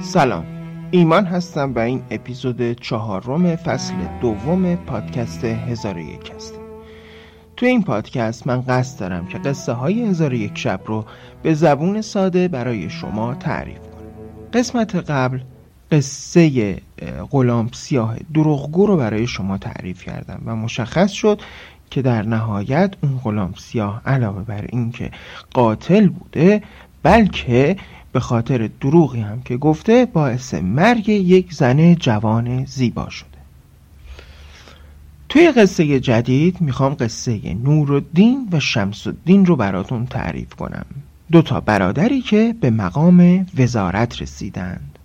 سلام. ایمان هستم و این اپیزود چهارم فصل دوم پادکست هزار یک است تو این پادکست من قصد دارم که قصه های هزار یک شب رو به زبون ساده برای شما تعریف کنم. قسمت قبل قصه غلام سیاه دروغگو رو برای شما تعریف کردم و مشخص شد که در نهایت اون غلام سیاه علاوه بر اینکه قاتل بوده بلکه به خاطر دروغی هم که گفته باعث مرگ یک زن جوان زیبا شده. توی قصه جدید می‌خوام قصه نورالدین و شمس الدین رو براتون تعریف کنم. دو تا برادری که به مقام وزارت رسیدند.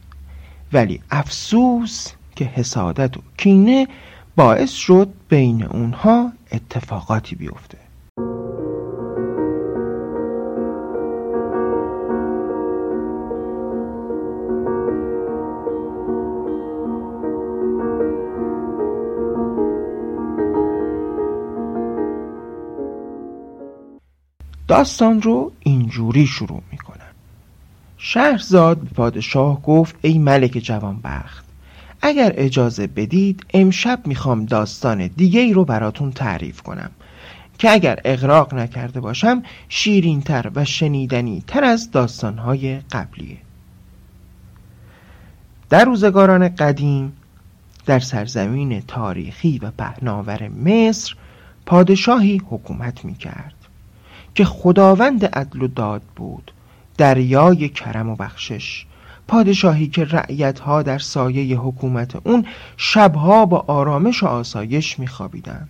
ولی افسوس که حسادت و کینه باعث شد بین اونها اتفاقاتی بیفته. داستان رو اینجوری شروع می‌کنن. شهرزاد به پادشاه گفت ای ملک جوانبخت اگر اجازه بدید امشب می‌خوام داستان دیگه ای رو براتون تعریف کنم که اگر اغراق نکرده باشم شیرین تر و شنیدنی تر از داستانهای قبلیه. در روزگاران قدیم در سرزمین تاریخی و پهناور مصر پادشاهی حکومت می‌کرد. که خداوند عدل و داد بود. دریای کرم و بخشش. پادشاهی که رعیتها در سایه حکومت اون شبها با آرامش و آسایش میخوابیدند.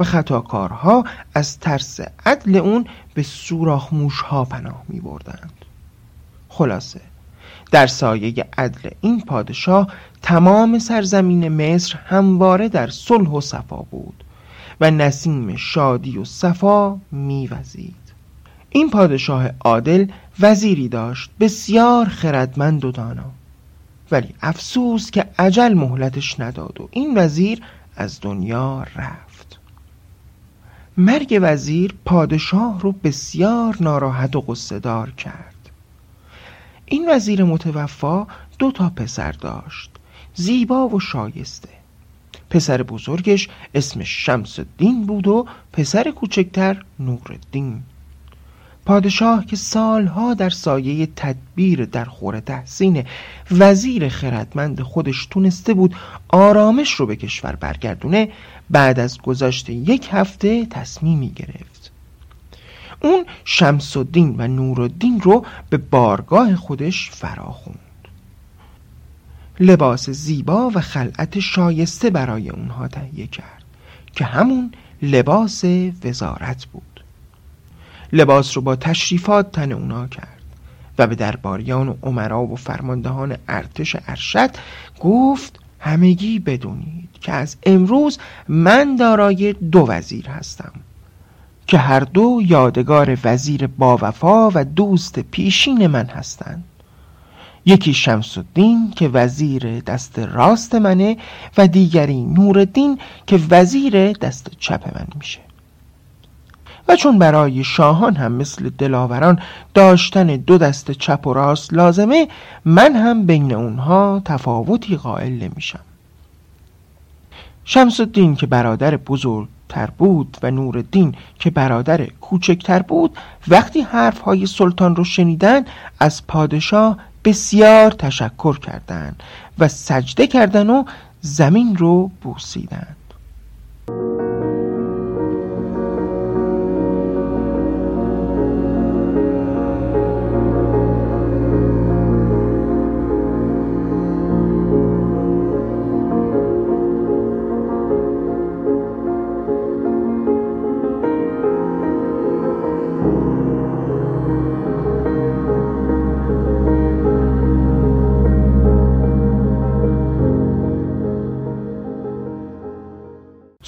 و خطاکارها از ترس عدل اون به سوراخ ها پناه می بردند. خلاصه در سایه عدل این پادشاه تمام سرزمین مصر همواره در صلح و صفا بود. و نسیم شادی و صفا میوزید. این پادشاه عادل وزیری داشت بسیار خردمند و دانا. ولی افسوس که عجل مهلتش نداد و این وزیر از دنیا رفت. مرگ وزیر پادشاه رو بسیار ناراحت و قصدار کرد. این وزیر متوفا دو تا پسر داشت زیبا و شایسته. پسر بزرگش اسمش شمس الدین بود و پسر کوچکتر نورالدین پادشاه که سالها در سایه تدبیر در خور تحسین وزیر خردمند خودش تونسته بود آرامش رو به کشور برگردونه بعد از گذشت یک هفته تصمیمی گرفت. اون شمس الدین و نورالدین رو به بارگاه خودش فراخوند. لباس زیبا و خلعت شایسته برای اونها تهیه کرد که همون لباس وزارت بود. لباس رو با تشریفات تن اونا کرد و به درباریان و عمرا و فرماندهان ارتش ارشد گفت همگی بدونید که از امروز من دارای دو وزیر هستم که هر دو یادگار وزیر با وفا و دوست پیشین من هستند. یکی شمس الدین که وزیر دست راست منه و دیگری نورالدین که وزیر دست چپ من میشه. و چون برای شاهان هم مثل دلاوران داشتن دو دست چپ و راست لازمه من هم بین اونها تفاوتی قائل نمیشم. شمس الدین که برادر بزرگتر بود و نورالدین که برادر کوچکتر بود وقتی حرفهای سلطان رو شنیدن از پادشاه بسیار تشکر کردند و سجده کردن و زمین رو بوسیدند.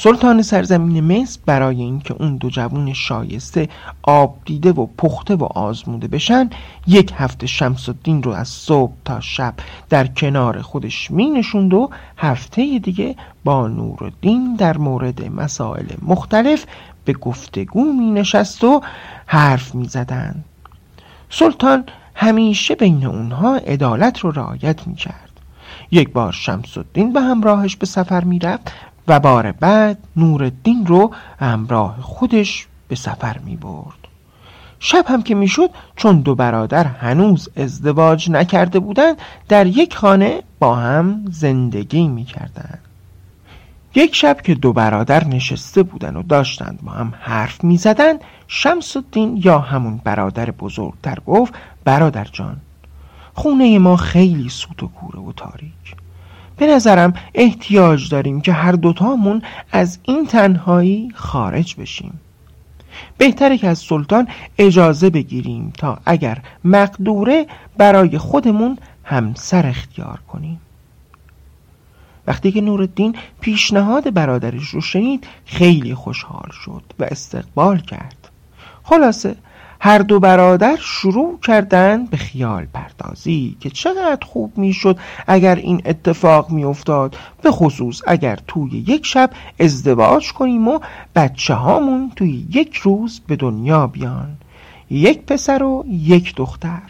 سلطان سرزمین مصر برای اینکه اون دو جوون شایسته آب دیده و پخته و آزموده بشن یک هفته شمس الدین رو از صبح تا شب در کنار خودش می نشوند و هفته دیگه با نورالدین در مورد مسائل مختلف به گفتگو می نشست و حرف می زدن. سلطان همیشه بین اونها عدالت رو رعایت می کرد یک بار شمس الدین به همراهش به سفر می رفت و بار بعد نورالدین رو همراه خودش به سفر می برد. شب هم که می‌شد چون دو برادر هنوز ازدواج نکرده بودند در یک خانه با هم زندگی می‌کردند یک شب که دو برادر نشسته بودن و داشتند با هم حرف می‌زدند شمس الدین یا همون برادر بزرگتر گفت برادر جان خونه ما خیلی سوت و کوره و تاریک. به نظرم احتیاج داریم که هر دوتامون از این تنهایی خارج بشیم. بهتره که از سلطان اجازه بگیریم تا اگر مقدوره برای خودمون همسر اختیار کنیم. وقتی که نورالدین پیشنهاد برادرش رو شنید خیلی خوشحال شد و استقبال کرد. خلاصه هر دو برادر شروع کردند به خیال پردازی که چقدر خوب می‌شد اگر این اتفاق میافتاد. به خصوص اگر توی یک شب ازدواج کنیم و بچه هامون توی یک روز به دنیا بیان. یک پسر و یک دختر.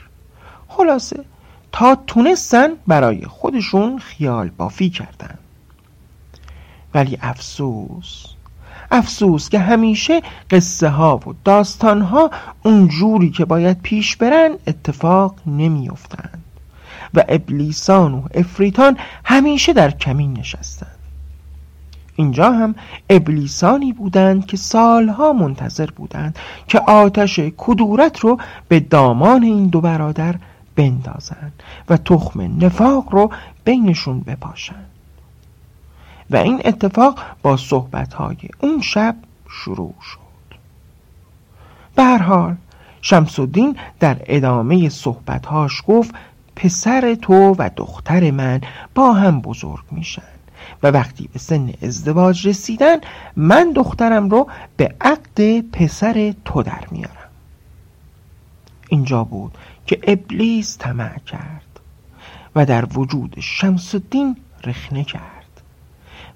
خلاصه تا تونستن برای خودشون خیال بافی کردن. ولی افسوس افسوس که همیشه قصه ها و داستان ها اون جوری که باید پیش برن اتفاق نمیافتند. و ابلیسان و افریتان همیشه در کمین نشستند. اینجا هم ابلیسانی بودند که سالها منتظر بودند که آتش کدورت رو به دامان این دو برادر بندازند و تخم نفاق رو بینشون بپاشند. و این اتفاق با صحبتهای اون شب شروع شد. به هر حال شمس الدین در ادامه صحبتهاش گفت پسر تو و دختر من با هم بزرگ میشن و وقتی به سن ازدواج رسیدن من دخترم رو به عقد پسر تو در میارم. اینجا بود که ابلیس طمع کرد و در وجود شمس الدین رخنه کرد.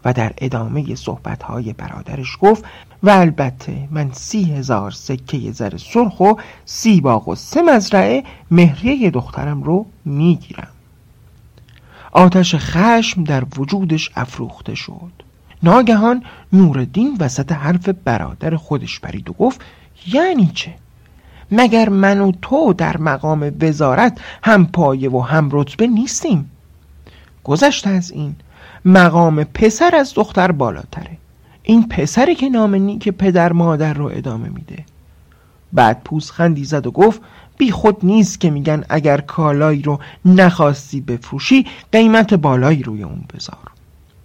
و در ادامه صحبتهای برادرش گفت و البته من سی هزار سکه زر سرخ و سی باغ و سه مزرعه مهریه دخترم رو می‌گیرم. آتش خشم در وجودش افروخته شد. ناگهان نوردین وسط حرف برادر خودش پرید و گفت یعنی چه؟ مگر من و تو در مقام وزارت هم پایه و هم رتبه نیستیم؟ گذشته از این. مقام پسر از دختر بالاتره. این پسری که نام نیک پدر مادر رو ادامه میده. بعد پوزخندی زد و گفت بی خود نیست که میگن اگر کالایی رو نخواستی بفروشی قیمت بالایی روی اون بذار.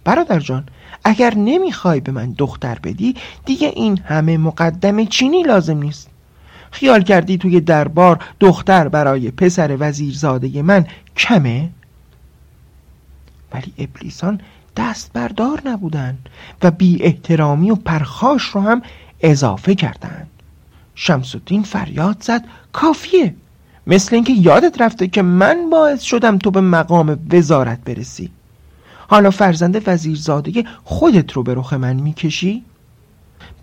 برادر جان اگر نمی‌خوای به من دختر بدی دیگه این همه مقدم چینی لازم نیست. خیال کردی توی دربار دختر برای پسر وزیرزاده من کمه؟ ولی ابلیسان دست بردار نبودند و بی احترامی و پرخاش رو هم اضافه کردند شمس الدین فریاد زد کافیه مثل اینکه یادت رفته که من باعث شدم تو به مقام وزارت برسی حالا فرزند وزیرزاده خودت رو به رخ من می‌کشی؟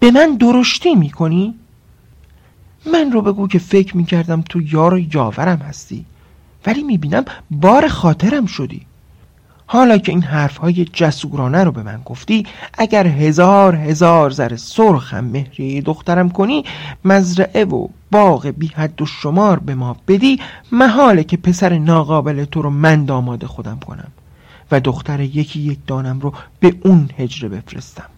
به من درشتی می‌کنی؟ من رو بگو که فکر می‌کردم تو یار و یاورم هستی ولی می‌بینم بار خاطرم شدی حالا که این حرفهای جسورانه رو به من گفتی اگر هزار هزار زر سرخ هم مهریه دخترم کنی مزرعه و باغ بی حد و شمار به ما بدی محاله که پسر ناقابل تو رو من داماد خودم کنم و دختر یکی یک دانم رو به اون هجره بفرستم.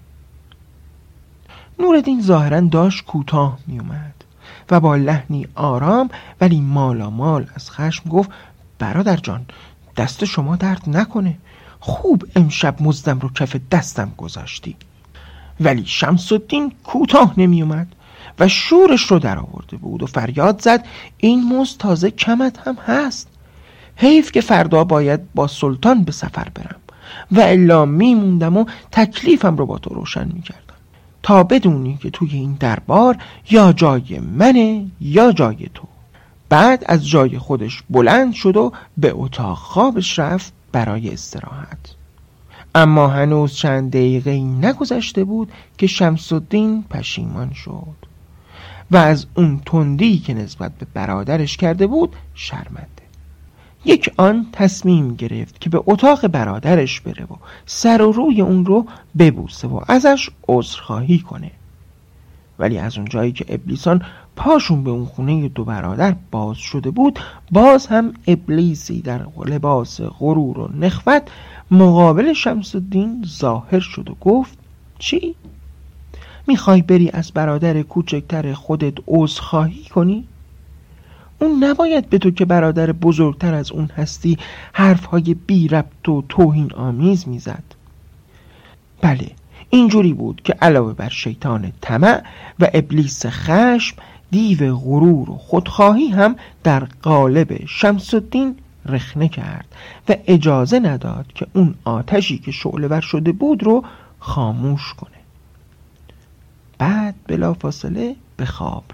نوردین ظاهرا داشت کوتاه می اومد و با لحنی آرام ولی مالا مال از خشم گفت برادر جان دست شما درد نکنه. خوب امشب مزدم رو کف دستم گذاشتی. ولی شمس الدین کوتاه نمی اومد و شورش رو در آورده بود و فریاد زد این مزد تازه کمت هم هست. حیف که فردا باید با سلطان به سفر برم و الا میموندم و تکلیفم رو با تو روشن می‌کردم. تا بدونی که توی این دربار یا جای منه یا جای تو. بعد از جای خودش بلند شد و به اتاق خوابش رفت برای استراحت. اما هنوز چند دقیقه نگذشته بود که شمس الدین پشیمان شد و از اون تندی که نسبت به برادرش کرده بود شرمنده. یک آن تصمیم گرفت که به اتاق برادرش بره و سر و روی اون رو ببوسه و ازش عذرخواهی کنه. ولی از اون جایی که ابلیسان پاشون به اون خونه دو برادر باز شده بود باز هم ابلیسی در لباس غرور و نخوت مقابل شمس الدین ظاهر شد و گفت چی؟ می‌خوای بری از برادر کوچکتر خودت عذرخواهی کنی؟ اون نباید به تو که برادر بزرگتر از اون هستی حرفهای بی ربط و توهین آمیز می‌زد بله اینجوری بود که علاوه بر شیطان طمع و ابلیس خشم دیو غرور و خودخواهی هم در قالب شمس الدین رخنه کرد و اجازه نداد که اون آتشی که شعله ور شده بود رو خاموش کنه. بعد بلافاصله به خواب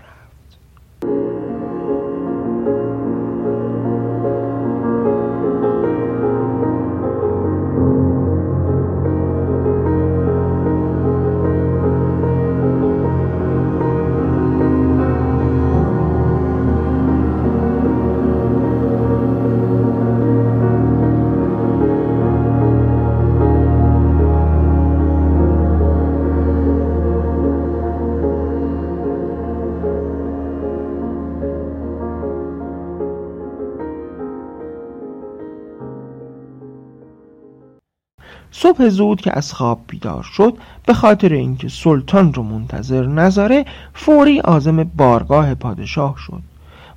صبح زود که از خواب بیدار شد به خاطر اینکه سلطان رو منتظر نذاره فوری آزم بارگاه پادشاه شد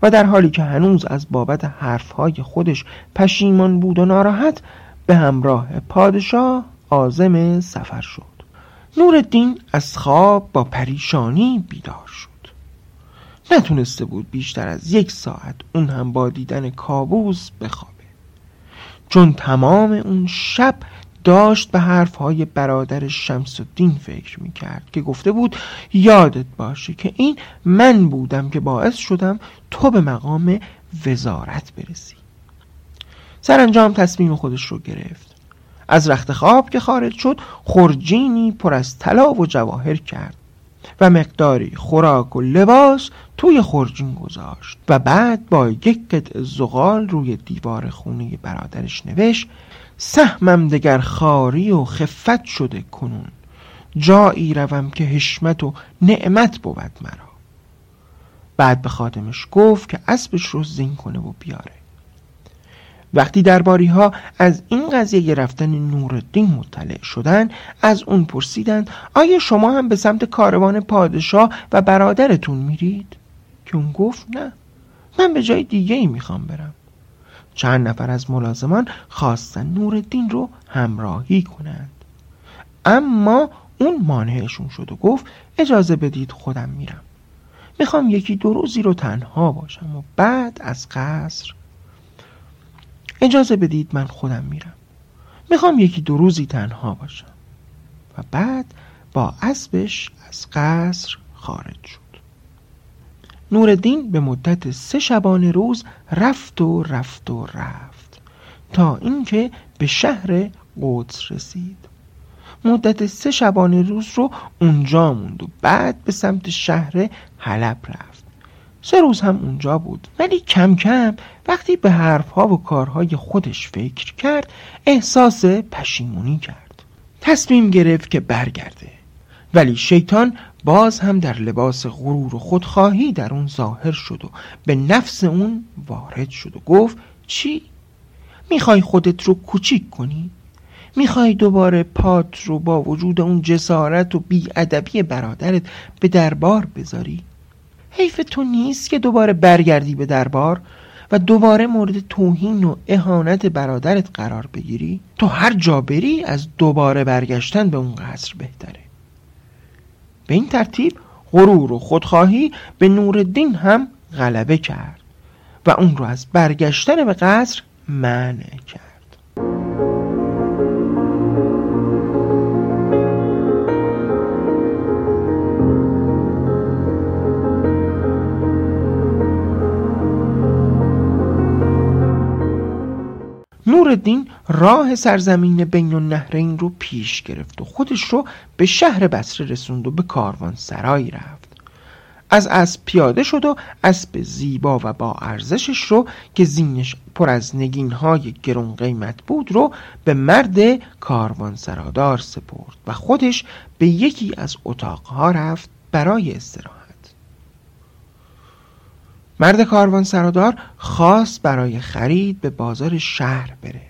و در حالی که هنوز از بابت حرفهای خودش پشیمان بود و ناراحت به همراه پادشاه آزم سفر شد. نورالدین از خواب با پریشانی بیدار شد. نتونسته بود بیشتر از یک ساعت اون هم با دیدن کابوس بخوابه. چون تمام اون شب داشت به حرفهای برادر شمس الدین فکر می‌کرد که گفته بود یادت باشه که این من بودم که باعث شدم تو به مقام وزارت برسی. سرانجام تصمیم خودش رو گرفت. از رخت خواب که خارج شد خرجینی پر از طلا و جواهر کرد و مقداری خوراک و لباس توی خرجین گذاشت و بعد با یک قطع زغال روی دیوار خونه برادرش نوشت سهمم دگر خاری و خفت شده کنون. جایی روم که حشمت و نعمت بود مرا. بعد به خادمش گفت که اسبش رو زین کنه و بیاره. وقتی درباری ها از این قضیه رفتن نورالدین مطلع شدن از اون پرسیدند آیا شما هم به سمت کاروان پادشاه و برادرتون میرید؟ که اون گفت نه. من به جای دیگه ای می‌خوام برم. چند نفر از ملازمان خواستن نورالدین رو همراهی کنند. اما اون مانعشون شد و گفت اجازه بدید خودم میرم. می‌خوام یکی دو روزی رو تنها باشم و بعد از قصر. اجازه بدید من خودم میرم. می‌خوام یکی دو روزی تنها باشم. و بعد با اسبش از قصر خارج شد. نوردین به مدت سه شبانه روز رفت و رفت و رفت تا اینکه به شهر قدس رسید. مدت سه شبانه روز رو اونجا موند و بعد به سمت شهر حلب رفت. سه روز هم اونجا بود. ولی کم کم وقتی به حرفها و کارهای خودش فکر کرد احساس پشیمونی کرد. تصمیم گرفت که برگرده. ولی شیطان باز هم در لباس غرور و خودخواهی در اون ظاهر شد و به نفس اون وارد شد و گفت چی؟ می‌خوای خودت رو کوچیک کنی؟ می‌خوای دوباره پات رو با وجود اون جسارت و بیادبی برادرت به دربار بذاری؟ حیف تو نیست که دوباره برگردی به دربار و دوباره مورد توهین و اهانت برادرت قرار بگیری؟ تو هر جا بری از دوباره برگشتن به اون قصر بهتره به این ترتیب غرور و خودخواهی به نورالدین هم غلبه کرد و اون رو از برگشتن به قصر منع کرد. نورالدین راه سرزمین بین النهرین رو پیش گرفت و خودش رو به شهر بصره رسوند و به کاروان سرایی رفت. از اسب پیاده شد و اسب زیبا و با ارزشش رو که زینش پر از نگین های گرون قیمت بود رو به مرد کاروان سرادار سپرد و خودش به یکی از اتاقها رفت برای استراحت. مرد کاروان سرادار خواست برای خرید به بازار شهر بره.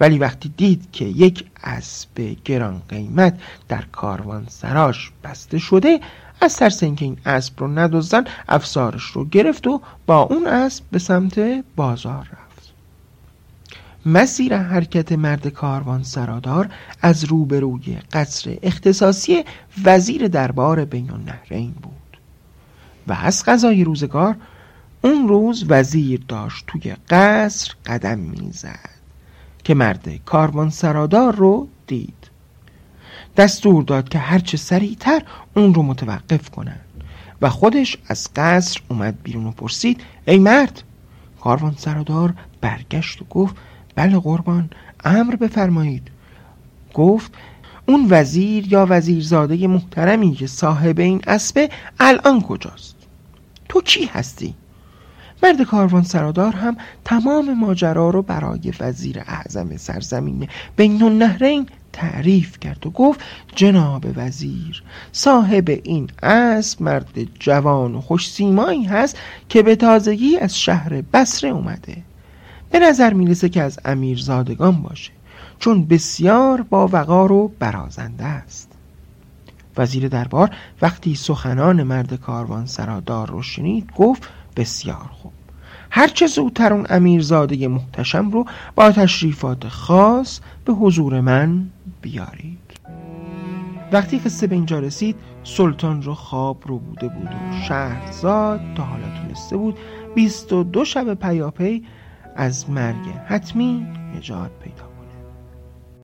ولی وقتی دید که یک اسب گران قیمت در کاروان سراش بسته شده از ترس اینکه این اسب رو ندزدن افسارش رو گرفت و با اون اسب به سمت بازار رفت. مسیر حرکت مرد کاروان سرادار از روبروی قصر اختصاصی وزیر دربار بین النهرین بود. و از غذای روزگار اون روز وزیر داشت توی قصر قدم می‌زد که مرد کاروان سرادار رو دید. دستور داد که هرچه سریعتر اون رو متوقف کنن. و خودش از قصر اومد بیرون و پرسید ای مرد؟ کاروان سرادار برگشت و گفت بله قربان امر بفرمایید. گفت اون وزیر یا وزیرزاده محترمی که صاحب این اسبه الان کجاست؟ تو کی هستی؟ مرد کاروان سرادار هم تمام ماجرا رو برای وزیر اعظم سرزمین بین النهرین تعریف کرد و گفت جناب وزیر صاحب این اسب مرد جوان و خوش سیمایی هست که به تازگی از شهر بسره اومده. به نظر می‌رسه که از امیرزادگان باشه چون بسیار با وقار و برازنده است. وزیر دربار وقتی سخنان مرد کاروان سرادار رو شنید گفت بسیار خوب. هرچه زودتر اون امیرزاده محتشم رو با تشریفات خاص به حضور من بیارید. وقتی قصه به اینجا رسید سلطان رو خواب رو بوده بود و شهرزاد تا حالا تونسته بود بیست و دو شب پیاپی از مرگ حتمی نجات پیدا